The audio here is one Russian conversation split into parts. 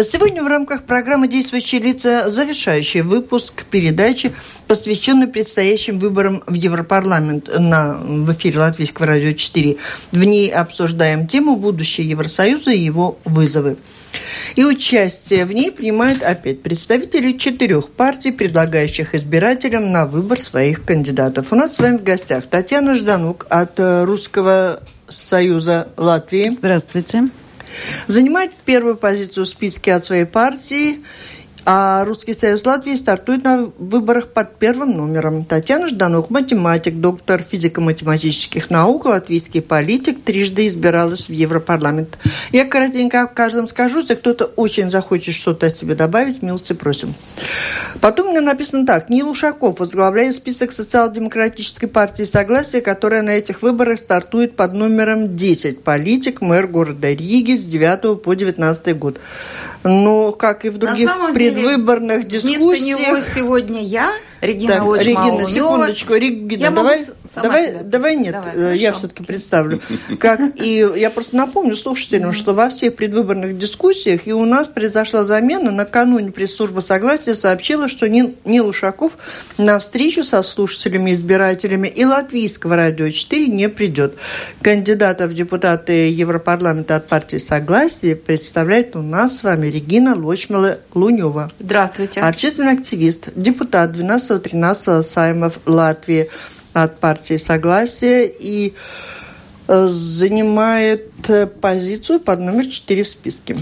Сегодня в рамках программы «Действующие лица» завершающий выпуск передачи, посвященный предстоящим выборам в Европарламент на, в эфире Латвийского радио 4. В ней обсуждаем тему «Будущее Евросоюза и его вызовы». И участие в ней принимают опять представители четырех партий, предлагающих избирателям на выбор своих кандидатов. У нас с вами в гостях Татьяна Жданук от Русского Союза Латвии. Здравствуйте. Занимает первую позицию в списке от своей партии а Русский союз Латвии стартует на выборах под первым номером. Татьяна Жданук, математик, доктор физико-математических наук, латвийский политик, трижды избиралась в Европарламент. Я коротенько о каждом скажу, если кто-то очень захочет что-то о себе добавить, милости просим. Потом у меня написано так. Нил Ушаков возглавляет список социал-демократической партии «Согласие», которая на этих выборах стартует под номером 10. Политик, мэр города Риги с 9 по 19 год. Но, как и в других предвыборных дискуссиях... Вместо него сегодня я Регина так, Регина, секундочку. Регина, я давай, давай, давай нет, давай, я все-таки представлю. Как и я просто напомню слушателям, что во всех предвыборных дискуссиях и у нас произошла замена. Накануне пресс-служба согласия сообщила, что Нил, Ушаков на встречу со слушателями, избирателями и латвийского радио 4 не придет. Кандидата в депутаты Европарламента от партии Согласия представляет у нас с вами Регина Лочмела Лунева. Здравствуйте. Общественный активист, депутат 12 13 Саймов Латвии от партии Согласия и э, занимает э, позицию под номер 4 в списке.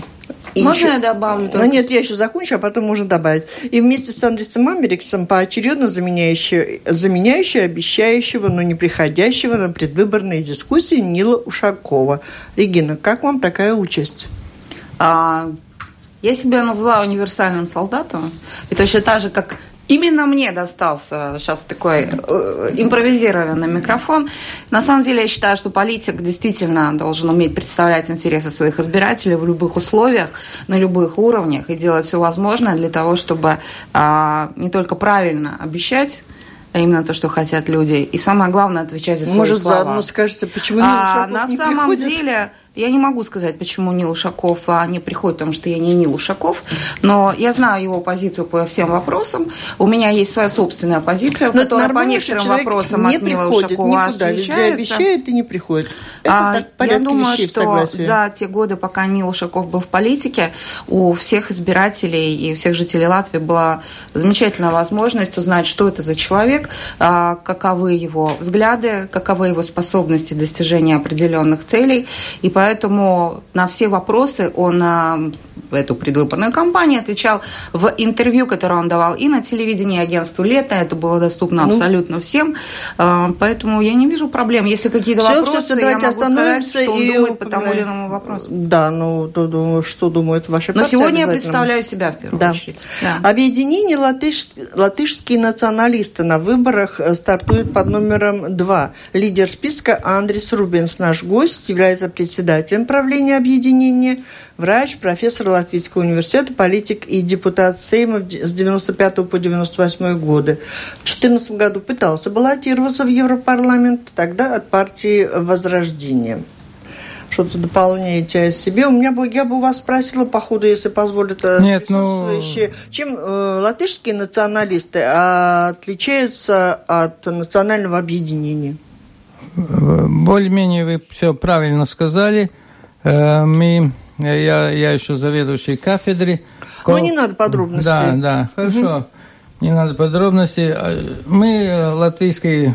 И можно еще... я добавлю? Ну, нет, я еще закончу, а потом можно добавить. И вместе с Андресом Америксом поочередно заменяющий, заменяющий обещающего, но не приходящего на предвыборные дискуссии Нила Ушакова. Регина, как вам такая участь? А, я себя назвала универсальным солдатом. И точно так же, как Именно мне достался сейчас такой э, импровизированный микрофон. На самом деле я считаю, что политик действительно должен уметь представлять интересы своих избирателей в любых условиях, на любых уровнях и делать все возможное для того, чтобы э, не только правильно обещать, а именно то, что хотят люди. И самое главное, отвечать за свои Может, слова. Может, заодно скажете, почему не а, На не самом приходит? деле, я не могу сказать, почему Нил Ушаков а, не приходит, потому что я не Нил Ушаков, но я знаю его позицию по всем вопросам. У меня есть своя собственная позиция, но которая по некоторым вопросам не от Нила Ушакова никуда, отличается. Везде обещает и не приходит. Это а, так я думаю, вещей, что за те годы, пока Нил Ушаков был в политике, у всех избирателей и у всех жителей Латвии была замечательная возможность узнать, что это за человек, а, каковы его взгляды, каковы его способности достижения определенных целей. И поэтому на все вопросы он в эту предвыборную кампанию отвечал в интервью, которое он давал и на телевидении агентству «Лето». Это было доступно ну, абсолютно всем. А, поэтому я не вижу проблем. Если какие-то все, вопросы, все, я могу сказать, что он думает по тому или иному вопросу. Да, ну, то, что думают ваши Но сегодня я представляю себя в первую да. очередь. Да. Объединение латыш... латышские националисты на выборах э, стартует под номером 2. Лидер списка Андрис Рубинс, наш гость, является председателем правления объединения, врач, профессор Латвийского университета, политик и депутат Сейма с 95 по 98 годы. В 2014 году пытался баллотироваться в Европарламент, тогда от партии «Возрождение» что-то дополняете о себе. У меня бы, я бы у вас спросила, по ходу, если позволит э, Нет, ну... чем э, латышские националисты отличаются от национального объединения? Более-менее вы все правильно сказали. Э, мы, я, я еще заведующий кафедры. Ну, не надо подробностей. Да, да, хорошо. Угу. Не надо подробностей. Мы, латвийские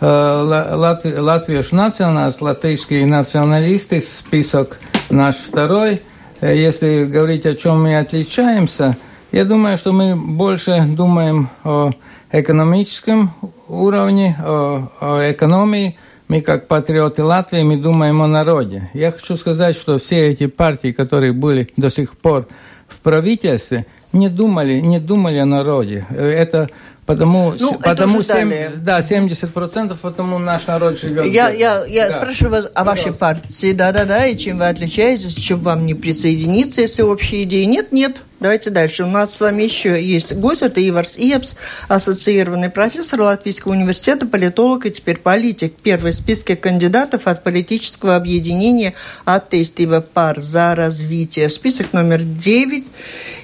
Лат, латвiešu националист, латышские националисты, список наш второй. Если говорить, о чем мы отличаемся, я думаю, что мы больше думаем о экономическом уровне, экономии. Мы, как патриоты Латвии, мы думаем о народе. Я хочу сказать, что все эти партии, которые были до сих пор в правительстве, не думали, не думали о народе. Это Потому, ну, потому 7, да, 70% потому наш народ живет. Я, я, я да. спрашиваю вас о вашей партии, да-да-да, и чем вы отличаетесь, чем вам не присоединиться, если общей идеи нет, нет. Давайте дальше. У нас с вами еще есть гость, это Иварс Иепс, ассоциированный профессор Латвийского университета, политолог и теперь политик. Первый в списке кандидатов от политического объединения «Аттеистива пар за развитие». Список номер 9.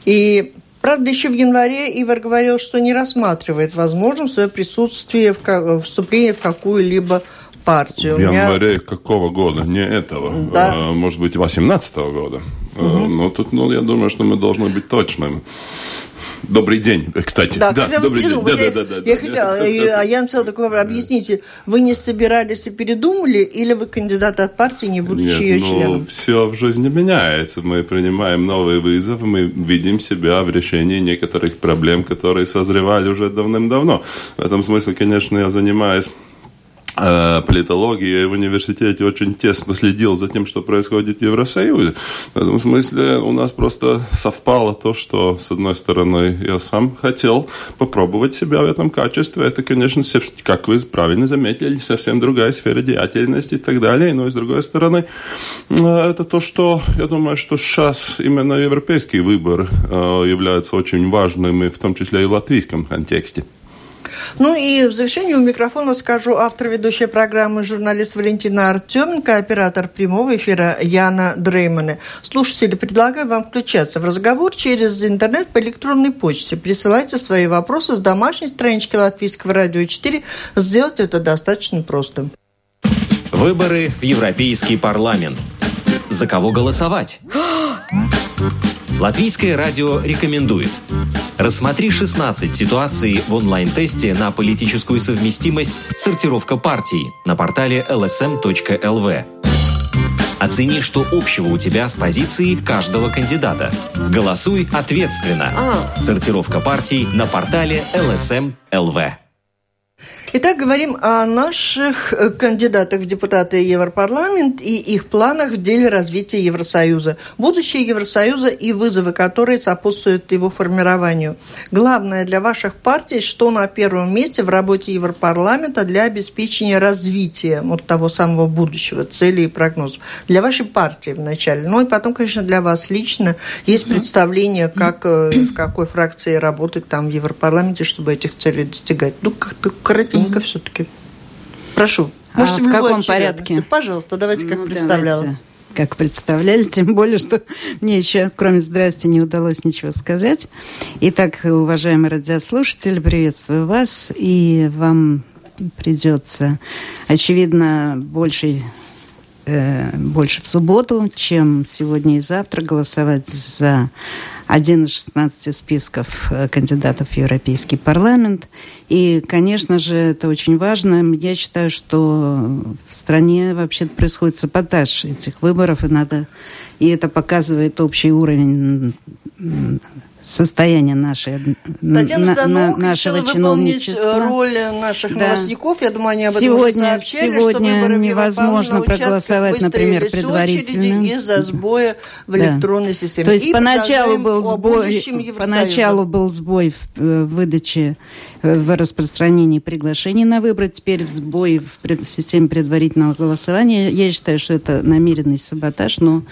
И Правда, еще в январе Ивар говорил, что не рассматривает возможным свое присутствие в вступление в какую-либо партию. В январе какого года? Не этого. Да. А, может быть, 18 года. Угу. Но тут, ну, я думаю, что мы должны быть точными. Добрый день, кстати. Да, да добрый день. Да, я, да, да, я да, хотела, а я написала такой вопрос. Объясните, вы не собирались и передумали, или вы кандидат от партии, не будучи Нет, ее ну, членом? все в жизни меняется. Мы принимаем новые вызовы, мы видим себя в решении некоторых проблем, которые созревали уже давным-давно. В этом смысле, конечно, я занимаюсь политологии в университете очень тесно следил за тем, что происходит в Евросоюзе. В этом смысле у нас просто совпало то, что, с одной стороны, я сам хотел попробовать себя в этом качестве. Это, конечно, как вы правильно заметили, совсем другая сфера деятельности и так далее. Но, с другой стороны, э, это то, что, я думаю, что сейчас именно европейский выбор э, является очень важным, и в том числе и в латвийском контексте. Ну и в завершении у микрофона скажу автор ведущей программы журналист Валентина Артеменко, оператор прямого эфира Яна Дреймана. Слушатели, предлагаю вам включаться в разговор через интернет по электронной почте. Присылайте свои вопросы с домашней странички Латвийского радио 4. Сделать это достаточно просто. Выборы в Европейский парламент. За кого голосовать? Латвийское радио рекомендует. Рассмотри 16 ситуаций в онлайн-тесте на политическую совместимость «Сортировка партий» на портале lsm.lv. Оцени, что общего у тебя с позицией каждого кандидата. Голосуй ответственно. А. Сортировка партий на портале lsm.lv. Итак, говорим о наших э, кандидатах в депутаты Европарламент и их планах в деле развития Евросоюза. Будущее Евросоюза и вызовы, которые сопутствуют его формированию. Главное для ваших партий, что на первом месте в работе Европарламента для обеспечения развития вот того самого будущего, целей и прогнозов. Для вашей партии вначале. Ну и потом, конечно, для вас лично есть представление, как, э, в какой фракции работать там в Европарламенте, чтобы этих целей достигать. Ну, как-то коротенько Ленка все-таки. Прошу. Можете а в, в каком порядке? Пожалуйста, давайте, как ну, представляла. Давайте как представляли, тем более, что мне еще, кроме «здрасте», не удалось ничего сказать. Итак, уважаемые радиослушатели, приветствую вас, и вам придется, очевидно, больше, э, больше в субботу, чем сегодня и завтра голосовать за один из 16 списков э, кандидатов в Европейский парламент. И, конечно же, это очень важно. Я считаю, что в стране вообще происходит саботаж этих выборов, и надо... И это показывает общий уровень состояние нашей, Татьяна на, на, нашего чиновничества. роль наших да. новостников. Я думаю, они об этом сегодня, уже сообщали, сегодня что невозможно проголосовать, например, предварительно. из-за сбоя в электронной да. системе. То есть И поначалу был сбой, поначалу был сбой в э, выдаче, э, в распространении приглашений на выборы, теперь сбой в пред, системе предварительного голосования. Я считаю, что это намеренный саботаж, но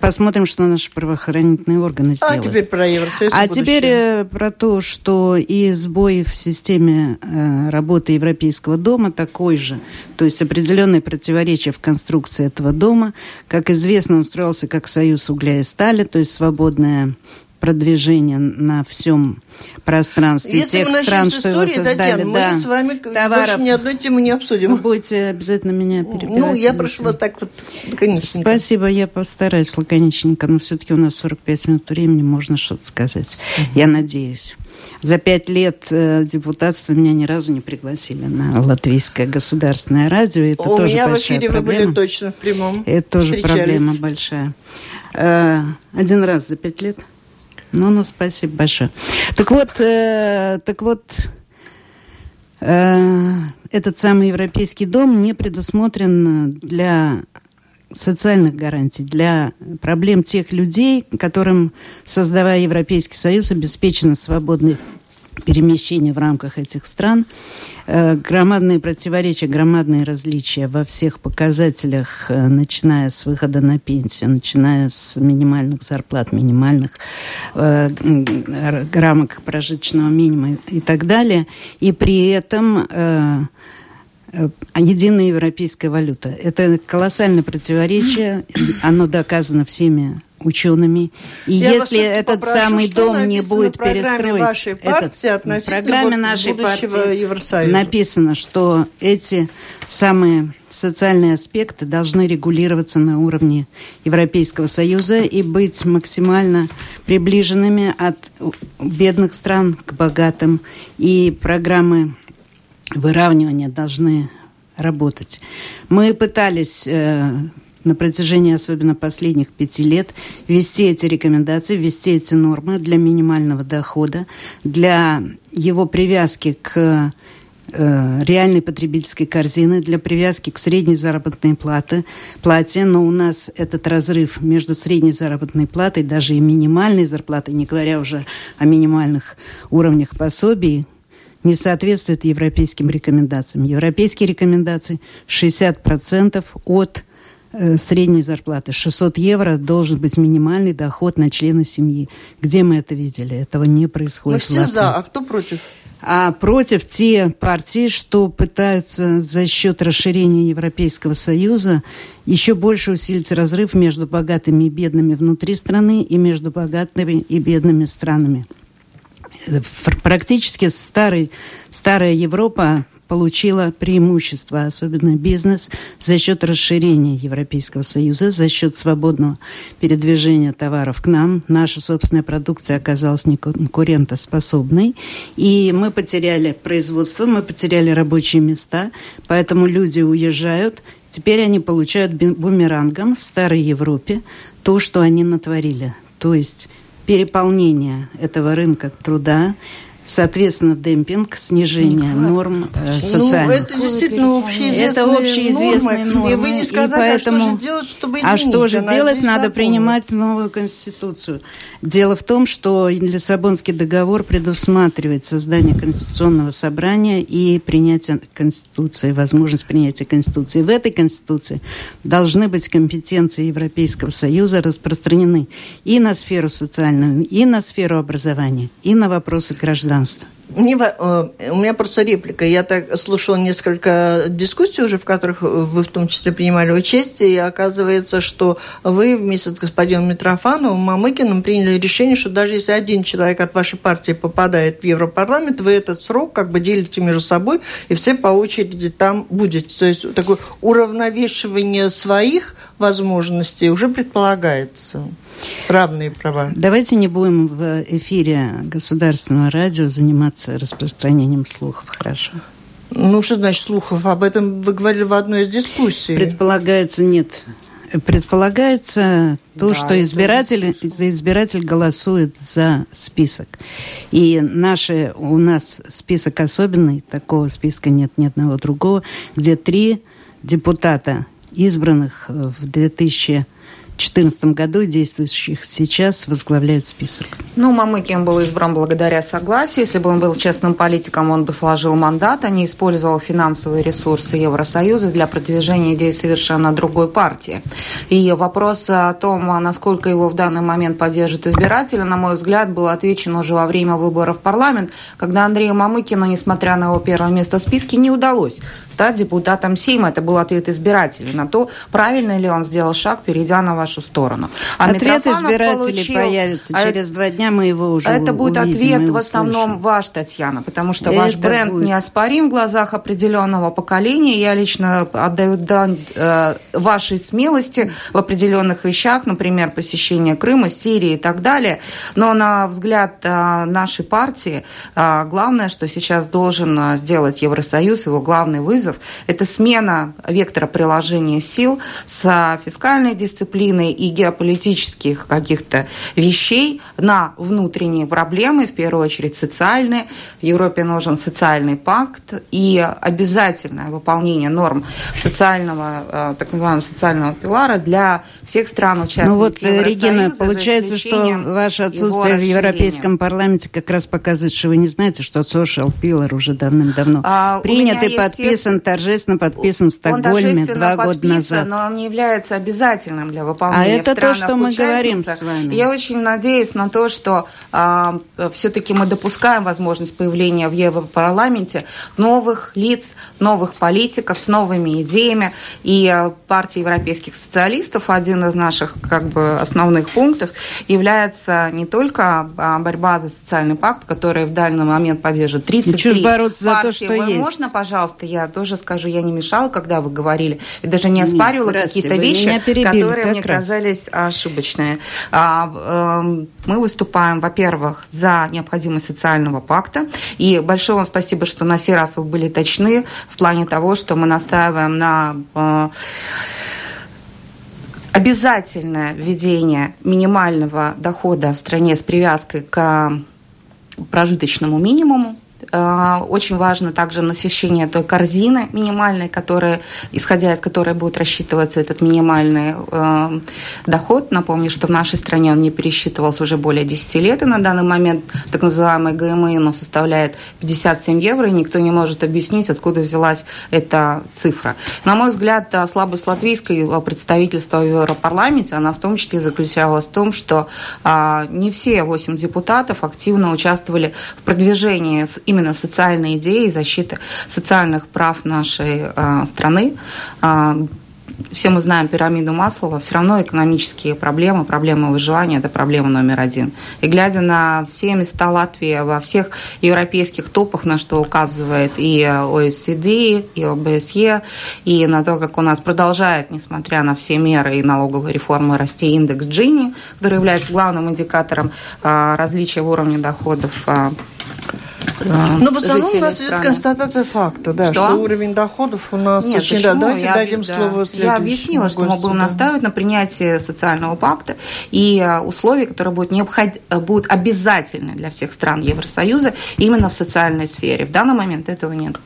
Посмотрим, что наши правоохранительные органы а сделают. А теперь про Евросоюз. А теперь э, про то, что и сбой в системе э, работы Европейского дома такой же. То есть определенные противоречия в конструкции этого дома. Как известно, он строился как союз угля и стали, то есть свободная продвижения на всем пространстве Если тех стран, что его создали. Татьяна, да, мы с вами товаров, больше ни одной темы не обсудим. Вы будете обязательно меня перебивать. Ну, я прошу вас так вот лаконичненько. Спасибо, я постараюсь лаконичненько, но все-таки у нас 45 минут времени, можно что-то сказать. Угу. Я надеюсь. За пять лет э, депутатства меня ни разу не пригласили на латвийское государственное радио. Это У тоже меня в эфире проблема. вы были точно в прямом. Это тоже проблема большая. Э, один раз за пять лет – ну, ну, спасибо большое. Так вот, э, так вот, э, этот самый Европейский дом не предусмотрен для социальных гарантий, для проблем тех людей, которым, создавая Европейский Союз, обеспечено свободный перемещения в рамках этих стран. Э, громадные противоречия, громадные различия во всех показателях, э, начиная с выхода на пенсию, начиная с минимальных зарплат, минимальных э, рамок прожиточного минимума и так далее. И при этом единая европейская валюта. Это колоссальное противоречие, оно доказано всеми учеными. И Я если этот попрошу, самый дом не будет перестроен, вашей партии этот, в программе нашей партии Евросоюза? написано, что эти самые социальные аспекты должны регулироваться на уровне Европейского Союза и быть максимально приближенными от бедных стран к богатым. И программы выравнивания должны работать. Мы пытались э, на протяжении особенно последних пяти лет ввести эти рекомендации, ввести эти нормы для минимального дохода, для его привязки к э, реальной потребительской корзины, для привязки к средней заработной платы, плате, но у нас этот разрыв между средней заработной платой, даже и минимальной зарплатой, не говоря уже о минимальных уровнях пособий, не соответствует европейским рекомендациям. Европейские рекомендации 60% от средней зарплаты. 600 евро должен быть минимальный доход на члена семьи. Где мы это видели? Этого не происходит. Мы все за, а кто против? А против те партии, что пытаются за счет расширения Европейского Союза еще больше усилить разрыв между богатыми и бедными внутри страны и между богатыми и бедными странами. Э, практически старый, старая Европа получила преимущество, особенно бизнес, за счет расширения Европейского Союза, за счет свободного передвижения товаров к нам. Наша собственная продукция оказалась неконкурентоспособной, и мы потеряли производство, мы потеряли рабочие места, поэтому люди уезжают, Теперь они получают бумерангом в Старой Европе то, что они натворили. То есть переполнение этого рынка труда, Соответственно, демпинг, снижение ну, норм э, социальных. Ну, это действительно общеизвестные это общеизвестные нормы. нормы. И вы не сказали, и поэтому... а что же делать, чтобы изменить? А что же Она делать? Надо напомню. принимать новую конституцию. Дело в том, что Лиссабонский договор предусматривает создание конституционного собрания и принятие конституции, возможность принятия конституции. В этой конституции должны быть компетенции Европейского Союза распространены и на сферу социальную, и на сферу образования, и на вопросы граждан гражданства? Не, э, у меня просто реплика. Я так слушала несколько дискуссий уже, в которых вы в том числе принимали участие, и оказывается, что вы вместе с господином Митрофановым, Мамыкиным приняли решение, что даже если один человек от вашей партии попадает в Европарламент, вы этот срок как бы делите между собой, и все по очереди там будете. То есть такое уравновешивание своих возможностей уже предполагается. Равные права. Давайте не будем в эфире государственного радио заниматься распространением слухов, хорошо? Ну, что значит слухов? Об этом вы говорили в одной из дискуссий. Предполагается, нет. Предполагается то, да, что избиратель, за избиратель голосует за список. И наши, у нас список особенный, такого списка нет ни одного другого, где три депутата, избранных в 2000 2014 году действующих сейчас возглавляют список. Ну, Мамыкин был избран благодаря согласию. Если бы он был честным политиком, он бы сложил мандат, а не использовал финансовые ресурсы Евросоюза для продвижения идей совершенно другой партии. И вопрос о том, насколько его в данный момент поддержит избиратели, на мой взгляд, был отвечен уже во время выборов в парламент, когда Андрею Мамыкину, несмотря на его первое место в списке, не удалось стать депутатом Сейма. Это был ответ избирателей на то, правильно ли он сделал шаг, перейдя на вашу сторону. А ответ избирателей получил... появится а через два дня, мы его уже Это будет увидим, ответ в основном ваш, Татьяна, потому что это ваш бренд будет... неоспорим в глазах определенного поколения. Я лично отдаю дань э, вашей смелости в определенных вещах, например, посещение Крыма, Сирии и так далее. Но на взгляд э, нашей партии э, главное, что сейчас должен э, сделать Евросоюз, его главный вызов, это смена вектора приложения сил с фискальной дисциплины дисциплины и геополитических каких-то вещей на внутренние проблемы, в первую очередь социальные. В Европе нужен социальный пакт и обязательное выполнение норм социального, э, так называемого социального пилара для всех стран участников Ну вот, Регина, получается, что ваше отсутствие в Европейском парламенте как раз показывает, что вы не знаете, что social pillar уже давным-давно а, принят и подписан, торжественно подписан в Стокгольме два года назад. но он не является обязательным для выполнения А это то, что мы говорим с вами. Я очень надеюсь на то, что а, все-таки мы допускаем возможность появления в Европарламенте новых лиц, новых политиков с новыми идеями. И а, партия европейских социалистов, один из наших как бы основных пунктов, является не только а, борьба за социальный пакт, который в данный момент поддерживает 33 бороться партии. За то, что Вы есть. можно, пожалуйста, я тоже скажу, я не мешала, когда вы говорили, и даже не оспаривала какие-то вещи, которые мне раз. казались ошибочные. А, э, мы выступаем, во-первых, за необходимость социального пакта. И большое вам спасибо, что на сей раз вы были точны в плане того, что мы настаиваем на э, обязательное введение минимального дохода в стране с привязкой к прожиточному минимуму. Э, очень важно также насыщение той корзины минимальной, которая, исходя из которой будет рассчитываться этот минимальный э, доход. Напомню, что в нашей стране он не пересчитывался уже более 10 лет, и на данный момент так называемый ГМИ он составляет 57 евро, и никто не может объяснить, откуда взялась эта цифра. На мой взгляд, слабость латвийского представительства в Европарламенте, она в том числе заключалась в том, что э, не все 8 депутатов активно участвовали в продвижении именно социальной идеи защиты социальных прав нашей э, страны. Э, все мы знаем пирамиду Маслова, все равно экономические проблемы, проблемы выживания – это проблема номер один. И глядя на все места Латвии во всех европейских топах, на что указывает и ОСЦД, и ОБСЕ, и на то, как у нас продолжает, несмотря на все меры и налоговые реформы, расти индекс Джини, который является главным индикатором а, различия в уровне доходов а, но ну, в основном у нас идет констатация факта, да, что? что уровень доходов у нас Нет, очень... Да, давайте я, дадим да. слово Я объяснила, что мы будем да. настаивать на принятии социального пакта и э, условий, которые будут, необход... Э, будут обязательны для всех стран Евросоюза именно в социальной сфере. В данный момент этого нет.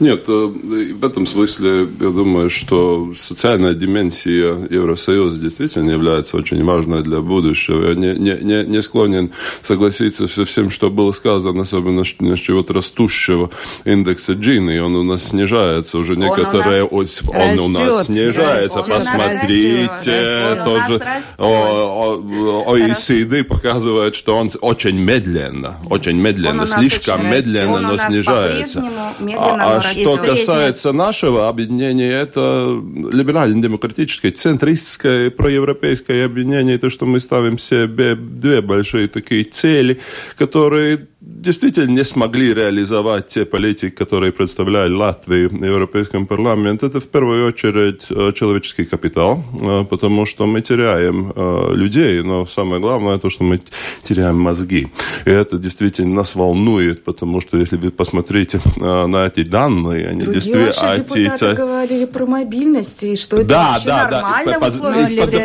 Нет, э, в этом смысле я думаю, что социальная дименсия Евросоюза действительно является очень важной для будущего. Я не, не, не, не склонен согласиться со всем, что было сказано, особенно насчет растущего индекса Джины. Он у нас снижается уже некоторые... Он у нас, он у нас снижается. Растет, Посмотрите, растет, тоже OECD показывает, что он очень медленно, очень медленно, слишком медленно, но снижается. Что касается нашего объединения, это либерально-демократическое, центристское, проевропейское объединение, то, что мы ставим себе две большие такие цели, которые действительно не смогли реализовать те политики, которые представляли Латвию в Европейском парламенте, это в первую очередь э, человеческий капитал, э, потому что мы теряем э, людей, но самое главное то, что мы теряем мозги. И это действительно нас волнует, потому что если вы посмотрите на эти данные, они Другие действительно... Ваши депутаты эти... говорили про мобильность, и что это да, вообще да, нормально да. Поз...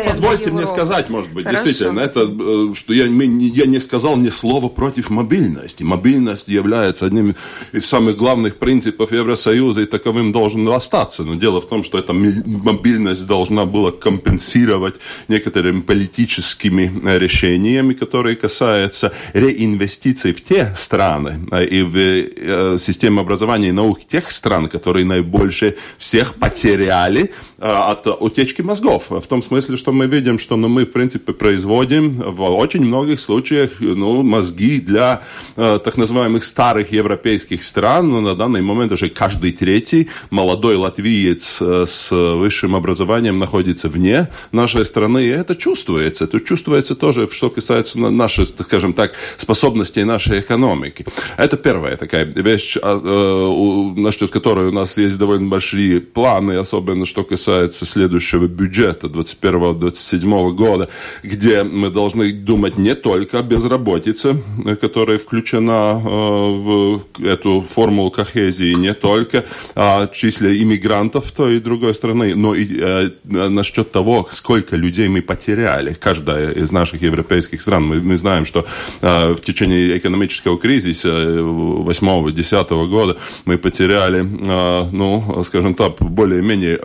Позвольте мне сказать, может быть, Хорошо. действительно, это, что я, я не сказал ни слова против мобильности мобильности. Мобильность является одним из самых главных принципов Евросоюза, и таковым должен остаться. Но дело в том, что эта мобильность должна была компенсировать некоторыми политическими э, решениями, которые касаются реинвестиций в те страны э, и в э, систему образования и науки тех стран, которые наибольше всех потеряли от утечки мозгов. В том смысле, что мы видим, что ну, мы, в принципе, производим в очень многих случаях ну, мозги для Э, так называемых старых европейских стран, но на данный момент уже каждый третий молодой латвиец э, с высшим образованием находится вне нашей страны, и это чувствуется. Это чувствуется тоже, что касается нашей, скажем так, способностей нашей экономики. Это первая такая вещь, а, э, насчет которой у нас есть довольно большие планы, особенно что касается касается следующего бюджета 2021-2027 года, где мы должны думать не только о безработице, которая включена в эту формулу кохезии, не только о числе иммигрантов той и другой страны, но и насчет того, сколько людей мы потеряли. Каждая из наших европейских стран. Мы, мы знаем, что в течение экономического кризиса 8-10 года мы потеряли, ну, скажем так, более-менее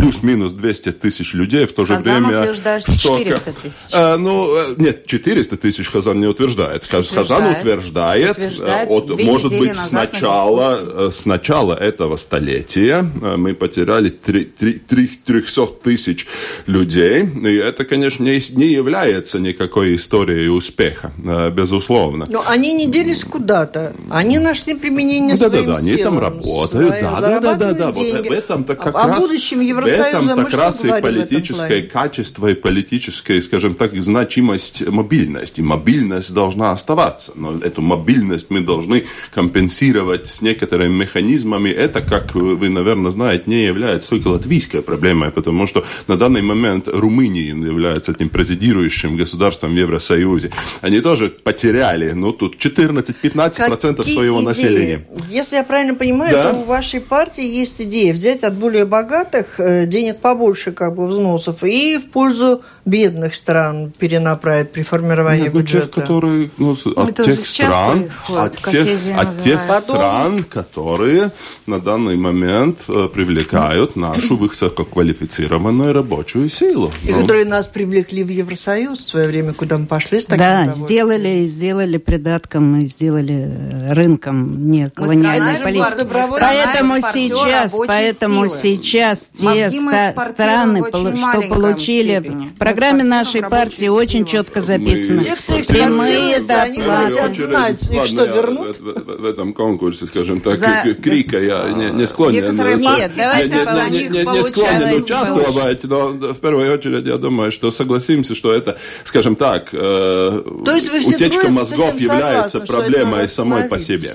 плюс-минус 200 тысяч людей, в то же Хазан время... утверждает, что 400 тысяч. А, ну, э, нет, 400 тысяч Хазан не утверждает. Хазан утверждает, утверждает от, может быть, с начала, э, с начала этого столетия мы потеряли 3, 3, 300 тысяч людей. И это, конечно, не, не является никакой историей успеха, безусловно. Но они не делись куда-то. Они нашли применение да, своим да, да, они там работают. Да, да, да, да, да. Вот в этом-то как о раз... будущем В этом как раз и политическое качество и политическая, скажем так, значимость мобильности. Мобильность должна оставаться, но эту мобильность мы должны компенсировать с некоторыми механизмами. Это, как вы, наверное, знаете, не является только латвийской проблемой, потому что на данный момент Румыния является этим президирующим государством в Евросоюзе. Они тоже потеряли, ну, тут 14-15% Какие своего идеи? населения. Если я правильно понимаю, Да. то у вашей партии есть идея взять от более богатых э, денег побольше как бы взносов и в пользу бедных стран перенаправить при формировании Нет, ну, бюджета. тех, которые, ну, от Это тех стран, от тех, от тех. Потом- стран, которые на данный момент э, привлекают нашу высококвалифицированную рабочую силу. И Ну, которые нас привлекли в Евросоюз в свое время, куда мы пошли с таким Да, сделали, сделали придатком и сделали э, рынком не колониальной политики. Поэтому сейчас, поэтому силы. сейчас те ста- страны, что получили степени. В программе нашей партии очень четко записано. Те, кто Прямые экспортируется, они доплаты. хотят знать, их Ладно, что, вернут? В, этом конкурсе, скажем так, За- крика я не, не склонен. Нет, давайте не, за не- них склонен участвовать, но в первую очередь я думаю, что согласимся, что это, скажем так, э, утечка мозгов является проблемой самой по себе.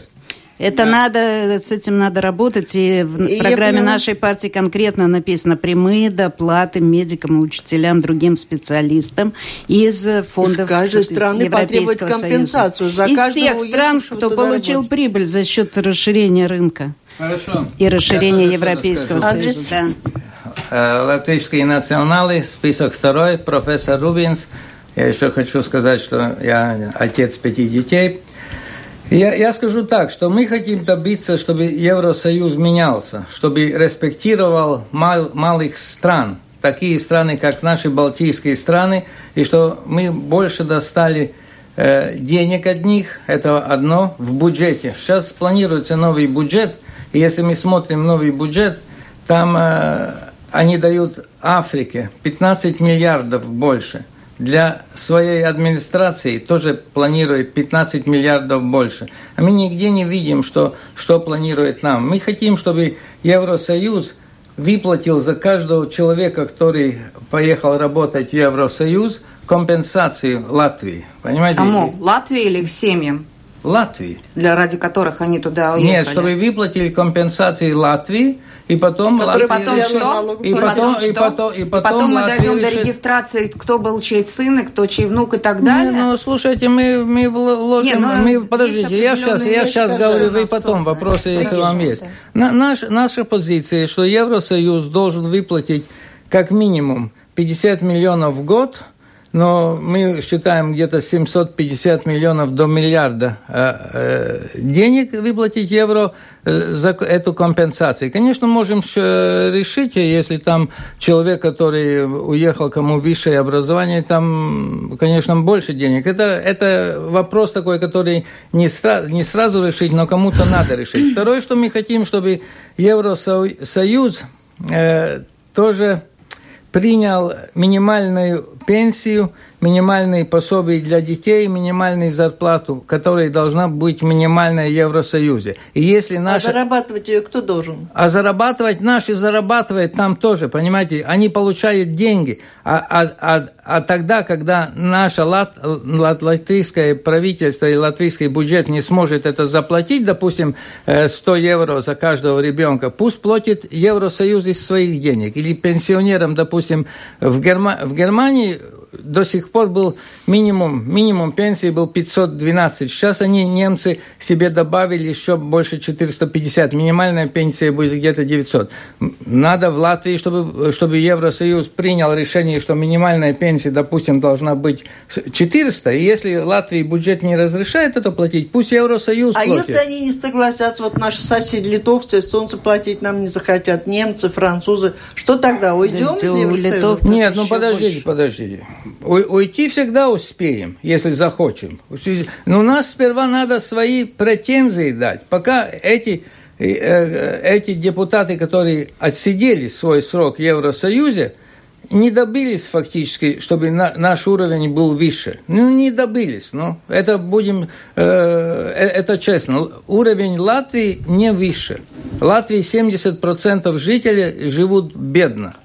Это надо, с этим надо работать. И в И программе нашей партии конкретно написано прямые доплаты медикам, учителям, другим специалистам из фондов Из каждой страны потребовать Европейского компенсацию Союза. за из каждого тех стран, кто получил работать. прибыль за счет расширения рынка Хорошо. и расширения Европейского скажу. Андрес. Союза. Да. Э, Латвийские националы, список второй, профессор Рубинс. Я еще хочу сказать, что я отец пяти детей. Я, я скажу так, что мы хотим добиться, чтобы Евросоюз менялся, чтобы респектировал мал- малых стран, такие страны, как наши балтийские страны, и что мы больше достали э, денег от них, это одно, в бюджете. Сейчас планируется новый бюджет, и если мы смотрим новый бюджет, там э, они дают Африке 15 миллиардов больше. Для своей администрации тоже планирует 15 миллиардов больше. А мы нигде не видим, что, что планирует нам. Мы хотим, чтобы Евросоюз выплатил за каждого человека, который поехал работать в Евросоюз, компенсацию Латвии. Понимаете? Кому? Латвии или их семьям, Латвии. для ради которых они туда уехали? Нет, чтобы выплатили компенсации Латвии, и потом Латвия Потом что? И потом, и потом, и потом, потом мы дойдем до решит- регистрации, кто был чей сын, и кто чей внук и так Не, далее. ну, слушайте, мы, мы вл- вложим, Не, ну, мы, подождите, я сейчас, я сейчас говорю, вы потом, вопросы, если Хорошо, вам есть. На- наш, наша позиция, что Евросоюз должен выплатить как минимум 50 миллионов в год, но мы считаем где-то 750 миллионов до миллиарда э, э, денег выплатить евро э, за эту компенсацию. Конечно, можем решить, если там человек, который уехал, кому высшее образование, там, конечно, больше денег. Это, это вопрос такой, который не, сра- не сразу решить, но кому-то надо решить. Второе, что мы хотим, чтобы Евросоюз э, тоже принял минимальную пенсию, минимальные пособия для детей, минимальную зарплату, которая должна быть минимальная в Евросоюзе. И если наша... А зарабатывать ее кто должен? А зарабатывать наши зарабатывают там тоже, понимаете? Они получают деньги. А, а, а, а тогда, когда наше лат, лат, латвийское правительство и латвийский бюджет не сможет это заплатить, допустим, 100 евро за каждого ребенка, пусть платит Евросоюз из своих денег. Или пенсионерам, допустим, в, Герма... в Германии до сих пор был минимум, минимум пенсии был 512. Сейчас они, немцы, себе добавили еще больше 450. Минимальная пенсия будет где-то 900. Надо в Латвии, чтобы, чтобы Евросоюз принял решение, что минимальная пенсия, допустим, должна быть 400. И если Латвии бюджет не разрешает это платить, пусть Евросоюз а платит. А если они не согласятся, вот наши соседи литовцы, эстонцы платить нам не захотят, немцы, французы, что тогда, уйдем из Евросоюза? Нет, ну подождите, больше. подождите. Уйти всегда успеем, если захочем. Но у нас сперва надо свои претензии дать. Пока эти, э, э, эти депутаты, которые отсидели свой срок в Евросоюзе, не добились фактически, чтобы на, наш уровень был выше. Ну, не добились. Ну, это будем, э, э это честно. Уровень Латвии не выше. В Латвии 70% жителей живут бедно.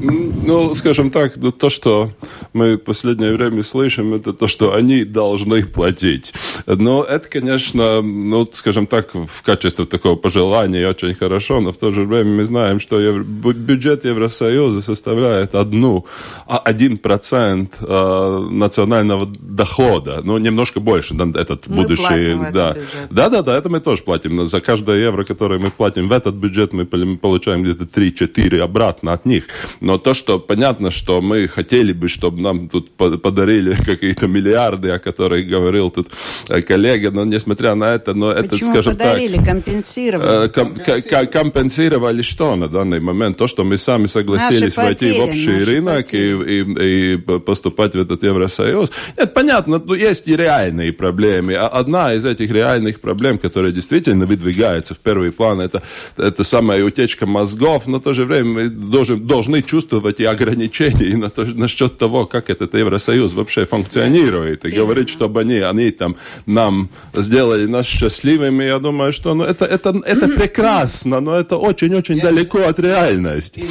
Ну, скажем так, то, что мы в последнее время слышим, это то, что они должны платить. Но это, конечно, ну, скажем так, в качестве такого пожелания очень хорошо, но в то же время мы знаем, что бюджет Евросоюза составляет одну, а один процент э, национального дохода, ну, немножко больше, этот мы будущий... да. да, да, да, это мы тоже платим. За каждое евро, которое мы платим в этот бюджет, мы получаем где-то 3-4 обратно от них. Но то, что понятно, что мы хотели бы, чтобы нам тут подарили какие-то миллиарды, о которых говорил тут э, коллега, но несмотря на это, но это, скажем подарили? так... Компенсировали? Э, ком компенсировали что на данный момент? То, что мы сами согласились наши войти потери, в общий рынок и, и, и поступать в этот Евросоюз. Нет, понятно, но есть и реальные проблемы. А одна из этих реальных проблем, которая действительно выдвигается в первый план, это, это самая утечка мозгов, но в то же время мы должен, должны чувствовать и ограничения и на то, насчет того, как этот Евросоюз вообще функционирует. И говорить, чтобы они, они там нам сделали нас счастливыми, я думаю, что ну, это, это, это прекрасно, но это очень-очень далеко от реальности.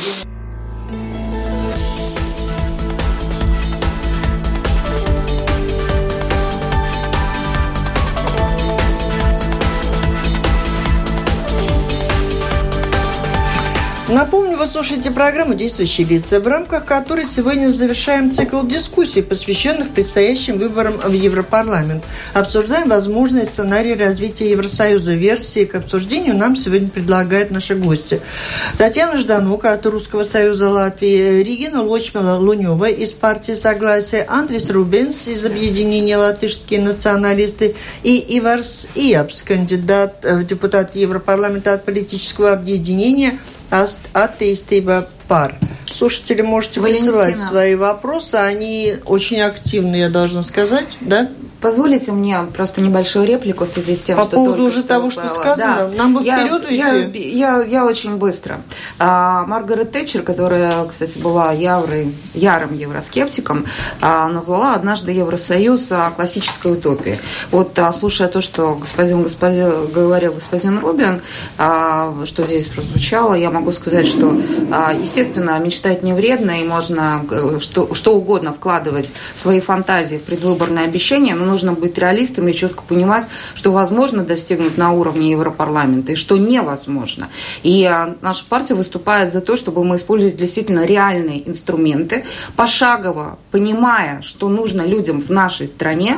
Напомню, вы слушаете программу «Действующие лица», в рамках которой сегодня завершаем цикл дискуссий, посвященных предстоящим выборам в Европарламент. Обсуждаем возможные сценарии развития Евросоюза. Версии к обсуждению нам сегодня предлагают наши гости. Татьяна Жданука от Русского союза Латвии, Регина Лочмела Лунева из партии «Согласие», Андрис Рубенс из объединения «Латышские националисты» и Иварс Иапс, кандидат в депутат Европарламента от политического объединения – attīstība par. Слушатели, можете Валентина. высылать свои вопросы, они очень активны, я должна сказать, да? Позволите мне просто небольшую реплику в связи с тем, По что поводу уже что того, что сказано, да. нам бы я, вперед уйти. Я, я, я очень быстро. А, Маргарет Тэтчер, которая, кстати, была яврой, ярым евроскептиком, а, назвала однажды Евросоюз классической утопией. Вот а, слушая то, что господин, господин говорил господин Рубин, а, что здесь прозвучало, я могу сказать, что, а, естественно, мечтать не вредно, и можно э, что, что угодно вкладывать свои фантазии в предвыборные обещания, но нужно быть реалистом и четко понимать, что возможно достигнуть на уровне Европарламента и что невозможно. И а, наша партия выступает за то, чтобы мы использовали действительно реальные инструменты, пошагово понимая, что нужно людям в нашей стране,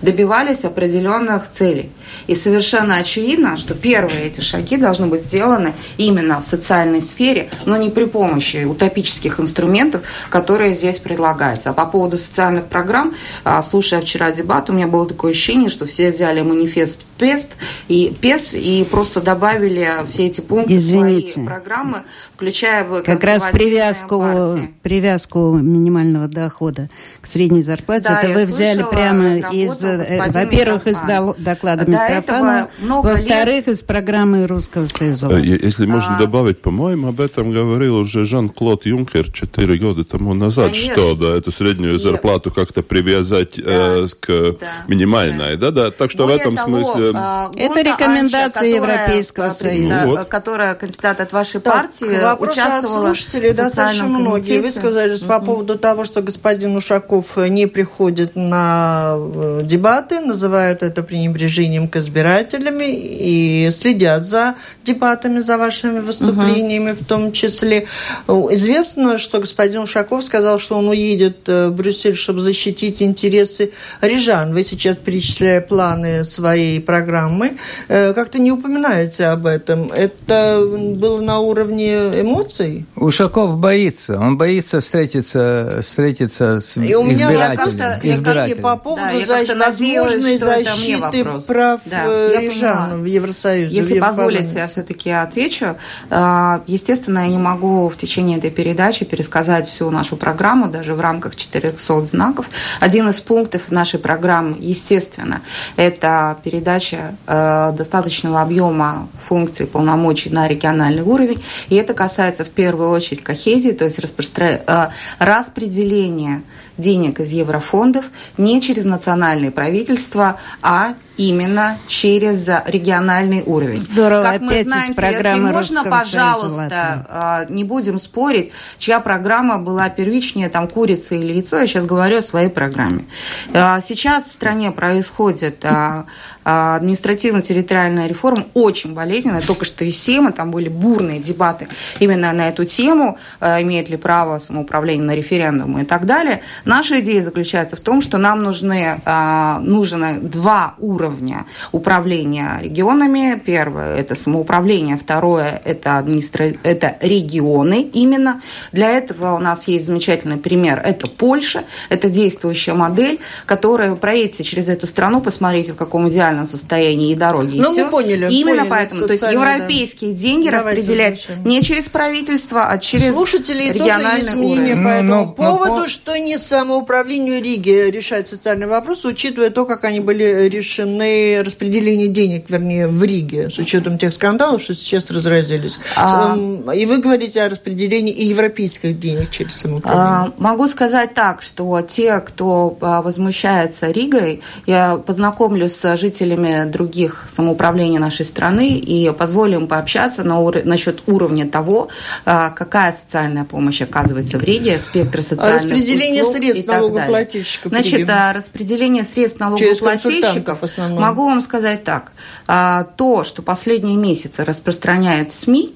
добивались определенных целей. И совершенно очевидно, что первые эти шаги должны быть сделаны именно в социальной сфере, но не при помощи утопических инструментов, которые здесь предлагаются. А по поводу социальных программ, а, слушая вчера дебат, у меня было такое ощущение, что все взяли манифест ПЕСТ и ПЕС и просто добавили все эти пункты Извините. свои программы, включая как раз привязку, партии. привязку минимального дохода к средней зарплате. Да, это вы взяли прямо из, э, во-первых, из доклада До много во-вторых, из программы Русского Союза. Э, Если можно А. добавить, по-моему, об этом говорил уже Жан-Клод Юнкер четыре года тому назад, Конечно. что да, эту среднюю И- зарплату как-то привязать э, с- к Да. минимальной, да, да. Так что Более в этом того, смысле. а, Это рекомендация Европейского Союза. предста- Вот. Которая кандидат от вашей Так, партии вопросы от участвовала слушателей в достаточно многие. Вы сказали по поводу того, что господин Ушаков не приходит на э, дебаты, называют это пренебрежением к избирателям и следят за дебатами, за вашими выступлениями в том числе. Э, Известно, что господин Ушаков сказал, что он уедет э, в Брюссель, чтобы защитить интересы рижан. Вы сейчас, перечисляя планы своей программы, э, как-то не упоминаете об этом. Это было на уровне эмоций? Ушаков боится, он боится встретиться, встретиться с И у меня я Мнение избирателем. по поводу Да, я защ- как-то возможной защиты прав Да, э, я рижан поняла. в Евросоюзе. Если в позволите, я все-таки отвечу. А, Естественно, я не могу в течение этой передачи пересказать всю нашу программу, даже в рамках 400 знаков. Один из пунктов нашей программы, естественно, это передача э, достаточного объема функций полномочий на региональный уровень. И это касается в первую очередь кохезии, то есть э, распределения денег из еврофондов не через национальные правительства, а именно через региональный уровень. Здорово, Как мы знаем, если можно, пожалуйста, а, не будем спорить, чья программа была первичнее, там, курица или яйцо, я сейчас говорю о своей программе. А, Сейчас в стране происходит а, административно-территориальная реформа, очень болезненная, только что из Сейма, там были бурные дебаты именно на эту тему, а, имеет ли право самоуправление на референдум и так далее. Наша идея заключается в том, что нам нужны, а, нужны два уровня управления регионами. Первое – это самоуправление, второе – это, администра... это регионы именно. Для этого у нас есть замечательный пример – это Польша, это действующая модель, которая, проедете через эту страну, посмотрите, в каком идеальном состоянии и дороги, и Ну, мы поняли, Именно поняли, поэтому, то есть социально, да. европейские деньги Давайте распределять завершим. не через правительство, а через Слушателей тоже региональный есть мнение уровень. по Ну, этому но- но поводу, по- что не самоуправлению Риги решать социальные вопросы, учитывая то, как они были решены, распределение денег, вернее, в Риге, с учетом тех скандалов, что сейчас разразились. А- И вы говорите о распределении и европейских денег через самоуправление. А, Могу сказать так, что те, кто а, возмущается Ригой, я познакомлюсь с жителями других самоуправлений нашей страны и позволю им пообщаться на ур- насчет уровня того, а, какая социальная помощь оказывается в Риге, спектр социальных распределение услуг средств и налогоплательщиков Значит, а, распределение средств налогоплательщиков, могу вам сказать так, а, то, что последние месяцы распространяет СМИ,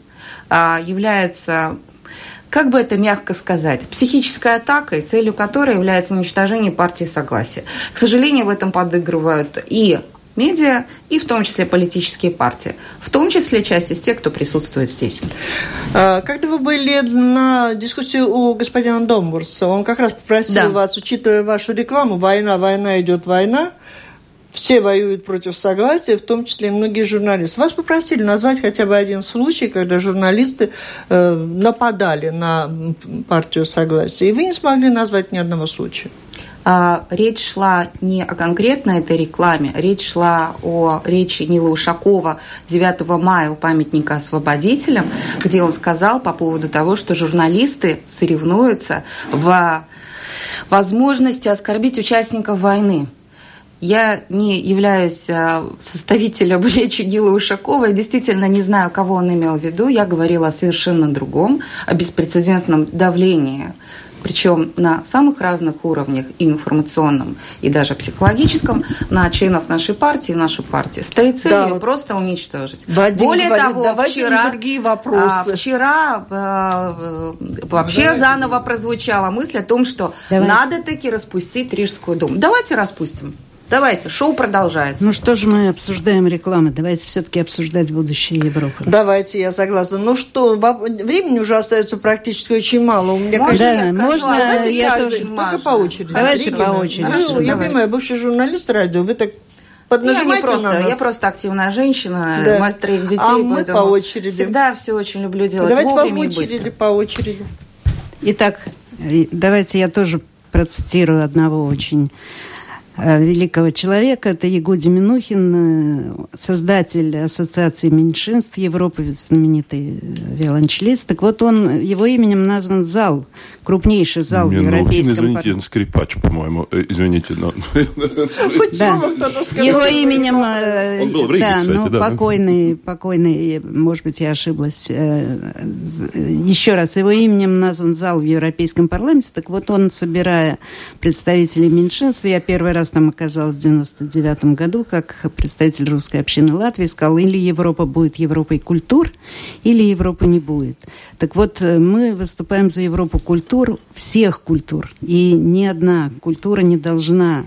является как бы это мягко сказать, психической атакой, целью которой является уничтожение партии согласия. К сожалению, в этом подыгрывают и медиа, и в том числе политические партии, в том числе часть из тех, кто присутствует здесь. А, Когда вы были на дискуссии у господина Домбурса, он как раз попросил Да. вас, учитывая вашу рекламу, война, война, идет война, все воюют против согласия, в том числе и многие журналисты. Вас попросили назвать хотя бы один случай, когда журналисты э, нападали на партию согласия, и вы не смогли назвать ни одного случая. А, Речь шла не о конкретной этой рекламе, речь шла о речи Нила Ушакова 9 мая у памятника освободителям, где он сказал по поводу того, что журналисты соревнуются в возможности оскорбить участников войны. Я не являюсь а, составителем речи Нила Ушакова. Я действительно не знаю, кого он имел в виду. Я говорила о совершенно другом, о беспрецедентном давлении причем на самых разных уровнях, и информационном, и даже психологическом, на членов нашей партии нашу партию. Стоит целью Да, вот просто уничтожить. Вадим Более говорит, того, давайте вчера, другие вопросы. а, вчера э, вообще заново прозвучала мысль о том, что Давайте. надо таки распустить Рижскую думу. Давайте распустим. Давайте, шоу продолжается. Ну что же мы обсуждаем рекламы? Давайте все-таки обсуждать будущее Европы. Давайте, я согласна. Ну что, времени уже остается практически очень мало. У меня, Можно конечно, Да, я скажу можно, Давайте я каждый, тоже- только по очереди. Давайте Регина, по очереди. Хорошо, я понимаю, бывший журналист радио, вы так поднажимайте я просто, на нас. Я просто активная женщина, Да. мать троих детей, А мы по очереди. всегда все очень люблю делать Давайте по очереди, по очереди. Итак, давайте я тоже процитирую одного очень великого человека. Это Егоди Минухин, э, создатель Ассоциации меньшинств Европы, знаменитый э, виолончелист. Так вот, он, его именем назван зал, крупнейший зал в Минухин, Европейском извините, парламенте. он скрипач, по-моему. Э, Извините, но... Скажет. Его именем, э, Он был в Риге, да, кстати, ну, да. покойный, покойный, может быть, я ошиблась. э, Еще раз, его именем назван зал в Европейском парламенте. Так вот, он, собирая представителей меньшинств, я первый раз там оказалась в 99 году, как представитель русской общины Латвии, сказал, или Европа будет Европой культур, или Европы не будет. Так вот, э, мы выступаем за Европу культур, всех культур. И ни одна культура не должна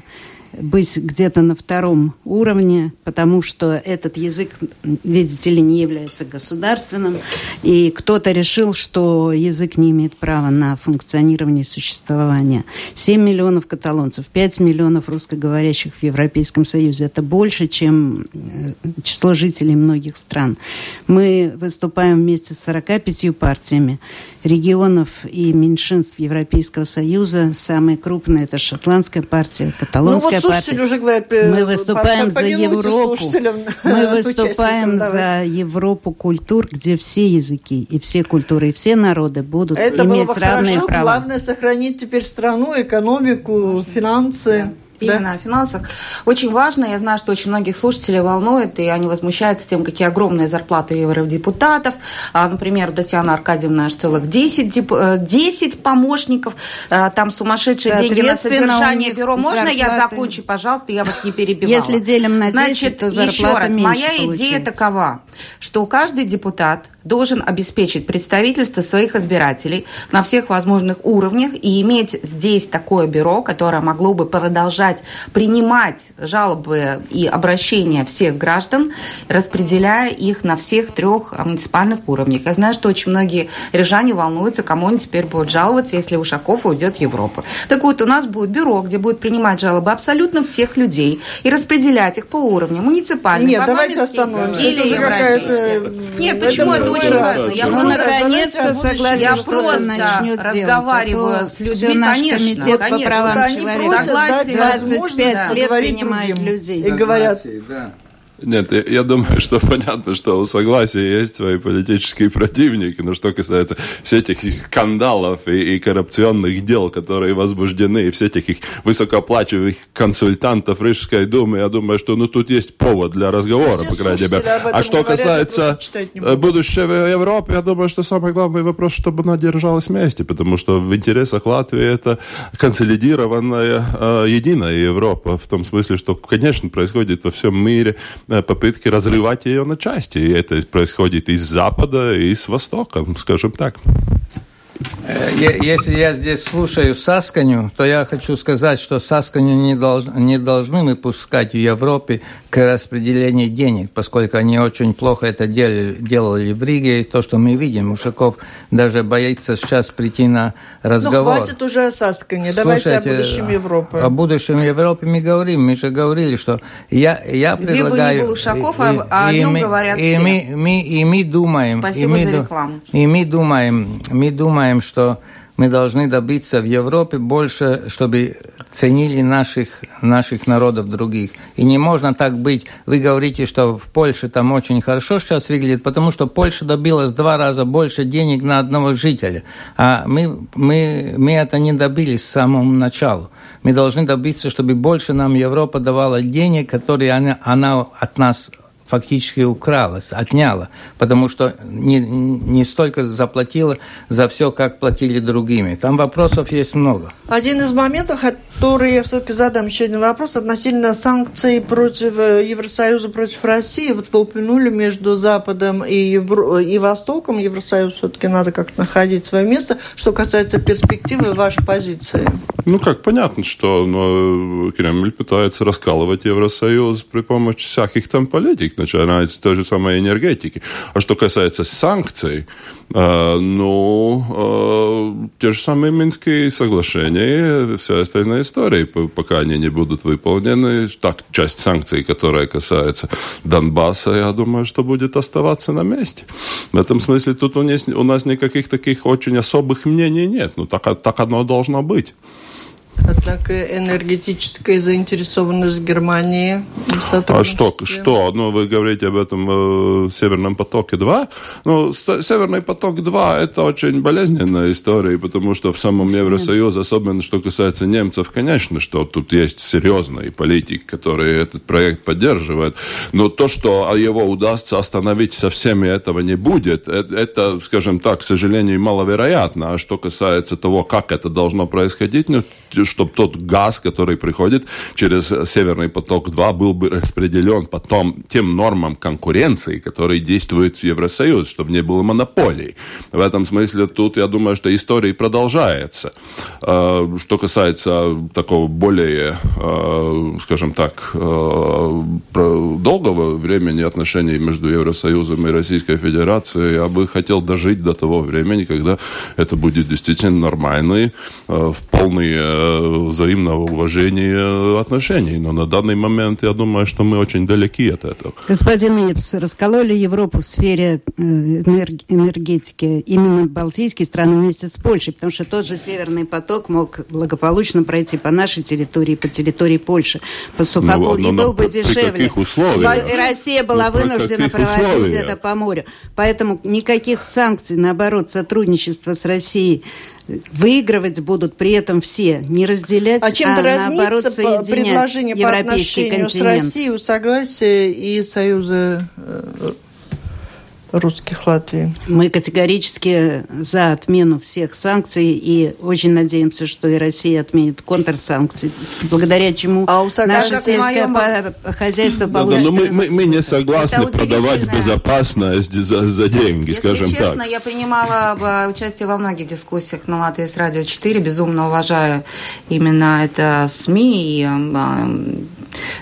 быть где-то на втором уровне, потому что этот язык, видите ли, не является государственным, и кто-то решил, что язык не имеет права на функционирование и существование. 7 миллионов каталонцев, 5 миллионов русскоговорящих в Европейском Союзе. Это больше, чем э, число жителей многих стран. Мы выступаем вместе с 45 партиями регионов и меньшинств Европейского Союза. Самые крупные – это шотландская партия, Ну вот каталонская партия. уже говорят, э, Мы выступаем по- за Европу. Мы выступаем за Европу культур, где все языки и все культуры, и все народы будут Это было иметь бы равные хорошо. права. Главное сохранить теперь страну, экономику, финансы. Да. Именно о финансах. Очень важно, я знаю, что очень многих слушателей волнует, и они возмущаются тем, какие огромные зарплаты евродепутатов. А, например, у Татьяны Аркадьевны аж целых 10, деп- э, 10 помощников, А, там сумасшедшие деньги на содержание бюро. Можно я зарплаты- закончу, пожалуйста, я вас не перебивала? Если делим на 10, Значит, то еще раз, моя идея получается. такова, что каждый депутат должен обеспечить представительство своих избирателей на всех возможных уровнях и иметь здесь такое бюро, которое могло бы продолжать принимать жалобы и обращения всех граждан, распределяя их на всех трех а, муниципальных уровнях. Я знаю, что очень многие рижане волнуются, кому они теперь будут жаловаться, если Ушаков уйдет в Европу. Так вот, у нас будет бюро, где будет принимать жалобы абсолютно всех людей и распределять их по уровням муниципальных, Нет, давайте остановимся. или Это европейских. Нет, это почему это очень важно? Я Ну, просто- наконец-то согласен, я что просто это начнет разговариваю делать. А то с людьми, конечно, комитет конечно. по правам человека. возможность да. лет говорить принимают другим. людей. И говорят, Да. Нет, я, я думаю, что понятно, что у согласия есть свои политические противники, но что касается всех этих скандалов и, и коррупционных дел, которые возбуждены, и всех этих высокооплачиваемых консультантов Рижской думы, я думаю, что ну, тут есть повод для разговора, Все по крайней мере. А что говорят, касается будущего Европы, я думаю, что самый главный вопрос, чтобы она держалась вместе, потому что в интересах Латвии это консолидированная э, единая Европа, в том смысле, что, конечно, происходит во всем мире попытки разрывать ее на части, и это происходит и с Запада, и с Востока, скажем так. Э, Если я здесь слушаю Сасканю, то я хочу сказать, что Сасканю не, долж- не должны мы пускать в Европе к распределению денег, поскольку они очень плохо это делали, делали в Риге. И то, что мы видим, Ушаков даже боится сейчас прийти на ну разговор. хватит уже о Саскане, давайте о Слушайте, будущем Европы. О будущем Европы мы говорим. Мы же говорили, что я, я Где бы ни предлагаю... был Ушаков, и- а- а о и нем мы- говорят и все. мы, мы, и мы думаем... Спасибо и мы за рекламу. И мы думаем, мы думаем, что мы должны добиться в Европе больше, чтобы ценили наших, наших народов других. И не можно так быть. Вы говорите, что в Польше там очень хорошо сейчас выглядит, потому что Польша добилась в два раза больше денег на одного жителя. А мы, мы, мы это не добились с самого начала. Мы должны добиться, чтобы больше нам Европа давала денег, которые она, она от нас фактически украла, отняла, потому что не, не столько заплатила за все, как платили другими. Там вопросов есть много. Один из моментов, который я все-таки задам еще один вопрос относительно санкций против э, Евросоюза против России. Вот вы упомянули между Западом и, Евро... и Востоком. Евросоюз все-таки надо как-то находить свое место. Что касается перспективы вашей позиции. Ну, как понятно, что ну, Кремль пытается раскалывать Евросоюз при помощи всяких там политик, начиная с той же самой энергетики. А что касается санкций, ну, те же самые Минские соглашения, вся остальная история, пока они не будут выполнены, так, часть санкций, которая касается Донбасса, я думаю, что будет оставаться на месте. В этом смысле тут у нас, никаких таких очень особых мнений нет. Ну, так, так оно должно быть. Однако энергетическая заинтересованность Германии А что, что? Ну, вы говорите об этом э, Северном потоке-2. Ну, Северный поток-2 это очень болезненная история, потому что в самом Евросоюзе, особенно что касается немцев, конечно, что тут есть серьезный политик, который этот проект поддерживает. Но то, что его удастся остановить со всеми, этого не будет. Это, это скажем так, к сожалению, маловероятно. А что касается того, как это должно происходить, ну, чтобы тот газ, который приходит через Северный поток-2, был бы распределен потом тем нормам конкуренции, которые действуют в Евросоюз, чтобы не было монополий. В этом смысле тут, я думаю, что история продолжается. А, что касается такого более, а, скажем так, а, долгого времени отношений между Евросоюзом и Российской Федерацией, я бы хотел дожить до того времени, когда это будет действительно нормальный, в полный взаимного уважения отношений. Но на данный момент я думаю, что мы очень далеки от этого. Господин Нипс, раскололи Европу в сфере э, энергетики именно балтийские страны вместе с Польшей, потому что тот же Северный поток мог благополучно пройти по нашей территории, по территории Польши, по сухополу, ну, и был бы дешевле. И Россия была ну, вынуждена проводить условиях? это по морю. Поэтому никаких санкций, наоборот, сотрудничество с Россией выигрывать будут при этом все, не разделять, а, чем а наоборот соединять предложение по отношению континент. с Россией, согласие и Союза э, русских Латвии. Мы категорически за отмену всех санкций и очень надеемся, что и Россия отменит контрсанкции, благодаря чему а наше сельское моем... хозяйство получит... Да, но мы, мы, мы не согласны продавать безопасность за, за деньги, Если скажем честно, так. я принимала участие во многих дискуссиях на Латвии с Радио 4, безумно уважаю именно это СМИ и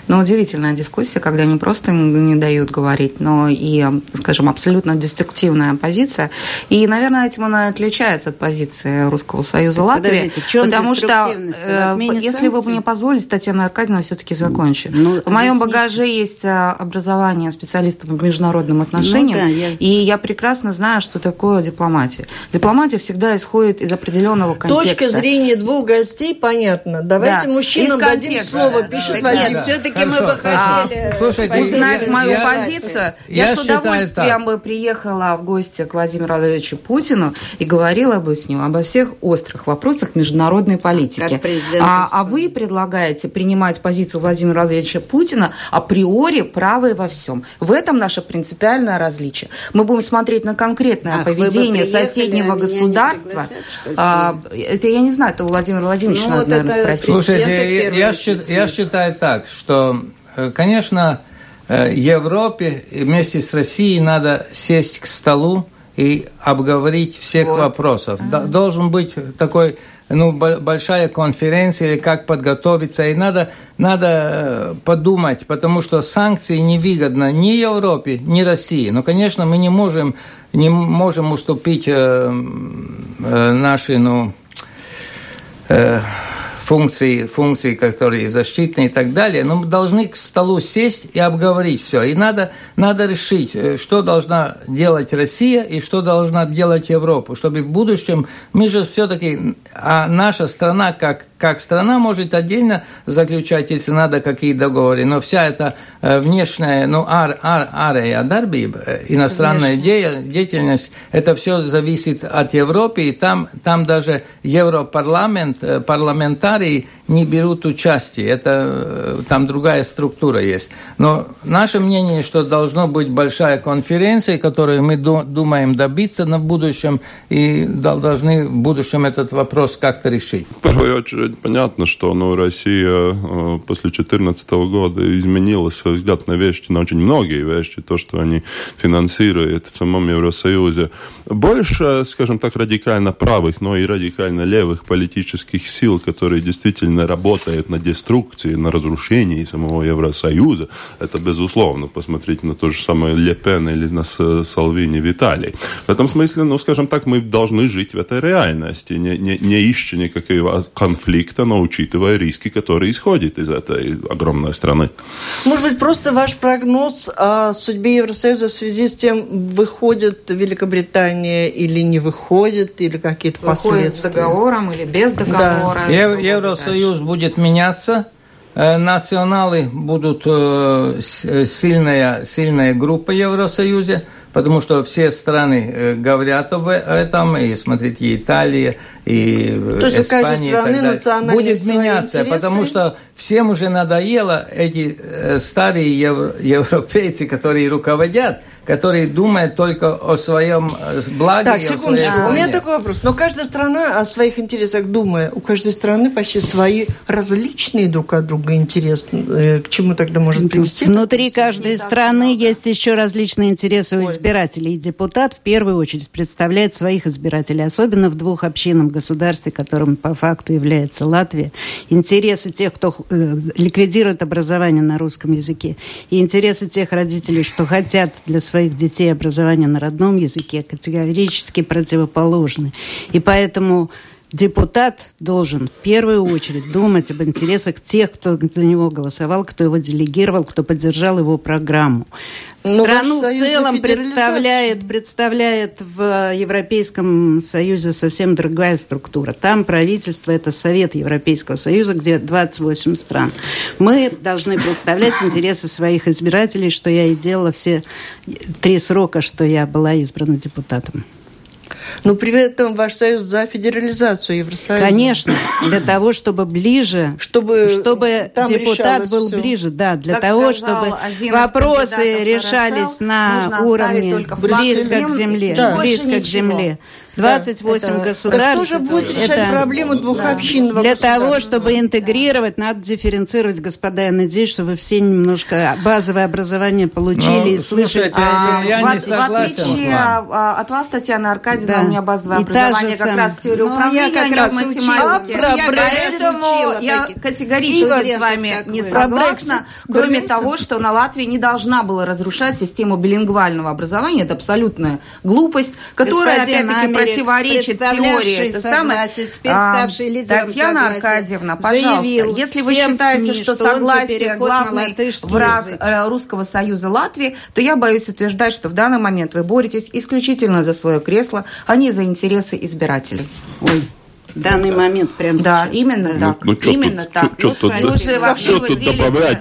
но удивительная дискуссия, когда не просто не дают говорить, но и, скажем, абсолютно деструктивная позиция. И, наверное, этим она отличается от позиции Русского Союза Латвии. Потому что, э, если вы мне позволите, Татьяна Аркадьевна, все-таки закончу. Ну, в моем багаже есть а, образование специалиста по международным отношениям, ну, да, я... и я прекрасно знаю, что такое дипломатия. Дипломатия всегда исходит из определенного контекста. Точка зрения двух гостей понятно. Давайте да. мужчинам дадим слово. Да, Пишет да, Вадим все-таки мы бы хотели а, слушайте, узнать я, мою я, позицию. Я, я с удовольствием бы приехала в гости к Владимиру Владимировичу Путину и говорила бы с ним обо всех острых вопросах международной политики. А, а вы предлагаете принимать позицию Владимира Владимировича Путина априори правой во всем. В этом наше принципиальное различие. Мы будем смотреть на конкретное Ах, поведение соседнего а государства. А, это я не знаю, это у Владимира Владимировича ну, надо, вот наверное, спросить. Слушайте, я, я, я считаю так, что, э, конечно, э, Европе вместе с Россией надо сесть к столу и обговорить всех вот. вопросов. Ага. Должен быть такой ну, большая конференция или как подготовиться. И надо, надо э, подумать, потому что санкции невыгодны ни Европе, ни России. Но, конечно, мы не можем, не можем уступить э, э, наши, ну, э, функции, функции, которые защитные и так далее, но мы должны к столу сесть и обговорить все. И надо, надо решить, э, что должна делать Россия и что должна делать Европа, чтобы в будущем мы же все-таки, а наша страна как как страна может отдельно заключать, если надо, какие договоры, но вся эта э, внешняя, ну, ар, ар, ария дарбиба, э, иностранная де, деятельность, это все зависит от Европы, и там, там даже Европарламент, э, парламентарии не берут участие. Это там другая структура есть. Но наше мнение, что должно быть большая конференция, которую мы думаем добиться на будущем, и должны в будущем этот вопрос как-то решить. В первую очередь, понятно, что ну, Россия э, после 2014 года изменила свой взгляд на вещи, на очень многие вещи, то, что они финансируют в самом Евросоюзе. Больше, скажем так, радикально правых, но и радикально левых политических сил, которые действительно работает на деструкции, на разрушении самого Евросоюза, это безусловно. Посмотрите на то же самое Ле Пен или на Салвини Виталий. В этом смысле, ну, скажем так, мы должны жить в этой реальности, не, не, не ища никакого конфликта, но учитывая риски, которые исходят из этой огромной страны. Может быть, просто ваш прогноз о судьбе Евросоюза в связи с тем, выходит Великобритания или не выходит, или какие-то последствия? с договором или без договора? Да. Евросоюз будет меняться, Э, националы будут э, э, сильная, сильная группа в Евросоюзе, потому что все страны говорят об этом, и смотрите, и Италия, и То есть Испания, и так далее. Будет меняться, интересы? потому что всем уже надоело эти старые европейцы, которые руководят, который думает только о своем э, благе. Так, секундочку, у меня такой вопрос. Но каждая страна о своих интересах думая, у каждой страны почти свои различные друг от друга интересы. Э, к чему тогда может привести? Внутри каждой страны есть еще различные интересы у избирателей. И депутат в первую очередь представляет своих избирателей, особенно в двух общинном государстве, которым по факту является Латвия. Интересы тех, кто э, ликвидирует образование на русском языке, и интересы тех родителей, что хотят для своих своих детей образование на родном языке категорически противоположны. И поэтому депутат должен в первую очередь думать об интересах тех, кто за него голосовал, кто его делегировал, кто поддержал его программу. Но Страну в целом представляет, представляет в Европейском Союзе совсем другая структура. Там правительство – это Совет Европейского Союза, где 28 стран. Мы должны представлять интересы своих избирателей, что я и делала все три срока, что я была избрана депутатом. Но при этом ваш союз за федерализацию Евросоюза. Конечно, для того, чтобы ближе, чтобы, чтобы депутат был все. ближе, да, для как того, чтобы вопросы решались на уровне близко к земле, да. близко к земле. 28 это, государств. Это тоже будет решать это, проблему двухобщинного Для того, чтобы интегрировать, надо дифференцировать, господа. Я надеюсь, что вы все немножко базовое образование получили ну, и слышали. А, я в, не согласен, в отличие а, от вас, Татьяна Аркадьевна, да. у меня базовое и образование как раз в теории ну, управления, я как раз математике. А, Поэтому я категорически с вами не согласна. Кроме того, что на Латвии не должна была разрушать систему билингвального образования. Это абсолютная глупость, которая, опять-таки, противоречит теории. Это самое. А, Татьяна Аркадьевна, пожалуйста, если вы считаете, что, что согласие главный враг язык. Э, Русского Союза Латвии, то я боюсь утверждать, что в данный момент вы боретесь исключительно за свое кресло, а не за интересы избирателей. Ой в данный да. момент прям Да, сейчас. именно ну, так. Ну, ну, именно тут, так. Что ну, тут, что тут добавлять?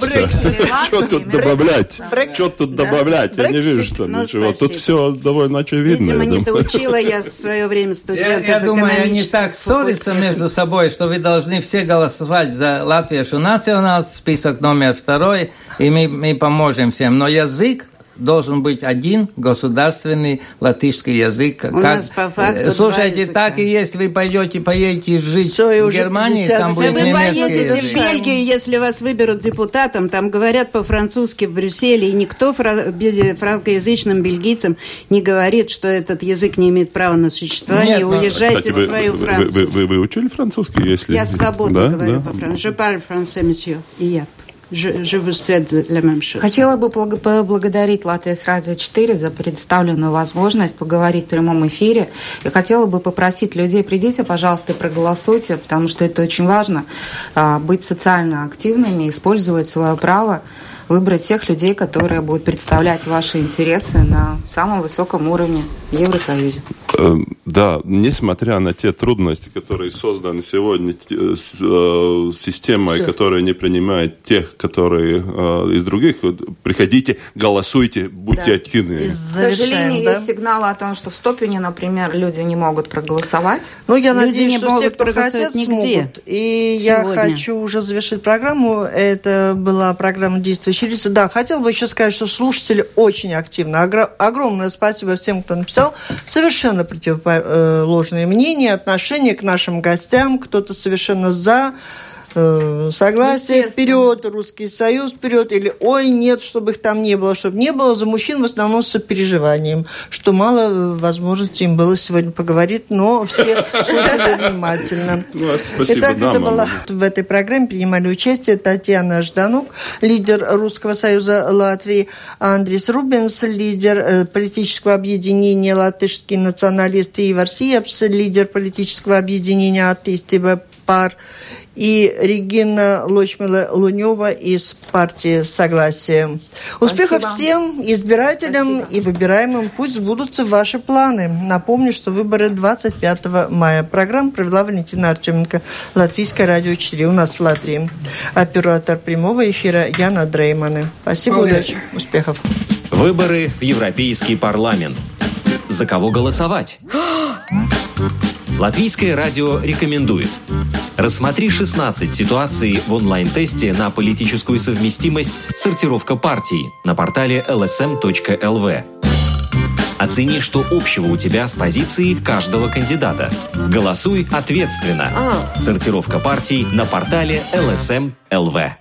Что тут добавлять? Что тут добавлять? Я не вижу, что ну, ничего. Тут все довольно очевидно. Видимо, не доучила я в свое время студентов Я думаю, они так ссорятся между собой, что вы должны все голосовать за Латвию национал, список номер второй, и мы, мы поможем всем. Но язык должен быть один государственный латышский язык. У как, нас по факту Слушайте, так и есть, вы пойдете, поедете жить Все, в Германии, там будет Вы поедете язык. в Бельгию, если вас выберут депутатом, там говорят по-французски в Брюсселе, и никто франкоязычным бельгийцам не говорит, что этот язык не имеет права на существование, Нет, уезжайте кстати, в свою вы, Францию. Вы, вы, вы, учили французский, если... Я свободно да? говорю да? по-французски. Je parle français, monsieur, и я. Je, je vous souhaite la. Хотела бы поблагодарить Латвия с Радио 4 за предоставленную возможность поговорить в прямом эфире. И хотела бы попросить людей, придите, пожалуйста, и проголосуйте, потому что это очень важно, а, быть социально активными, использовать свое право выбрать тех людей, которые будут представлять ваши интересы на самом высоком уровне в Евросоюзе. Эм, да, несмотря на те трудности, которые созданы сегодня э, э, системой, Все. которая не принимает тех, которые э, из других, приходите, голосуйте, будьте да. активны. К сожалению, да? есть сигналы о том, что в Стопине, например, люди не могут проголосовать. Ну, я люди надеюсь, не что все, кто хотят, нигде. смогут. И Сегодня. я хочу уже завершить программу. Это была программа «Действующие лица». Да, хотел бы еще сказать, что слушатели очень активны. Огромное спасибо всем, кто написал. Совершенно противоположные мнения, отношения к нашим гостям. Кто-то совершенно за э, согласие вперед, Русский Союз вперед, или ой, нет, чтобы их там не было, чтобы не было, за мужчин в основном с переживанием, что мало э, возможности им было сегодня поговорить, но все слушали внимательно. Итак, это была в этой программе принимали участие Татьяна Жданук, лидер Русского Союза Латвии, Андрис Рубинс, лидер э, политического объединения «Латышские националисты», Ивар Сиепс, лидер политического объединения «Атистиба пар», и Регина Лочмила Лунева из партии «Согласие». Успехов Спасибо. всем избирателям Спасибо. и выбираемым. Пусть сбудутся ваши планы. Напомню, что выборы 25 мая. Программу провела Валентина Артеменко, Латвийское радио 4 у нас в Латвии. Оператор прямого эфира Яна Дрейманы. Спасибо, удачи, успехов. Выборы в Европейский парламент. За кого голосовать? Латвийское радио рекомендует. Рассмотри 16 ситуаций в онлайн-тесте на политическую совместимость «Сортировка партий» на портале lsm.lv. Оцени, что общего у тебя с позицией каждого кандидата. Голосуй ответственно. Сортировка партий на портале lsm.lv.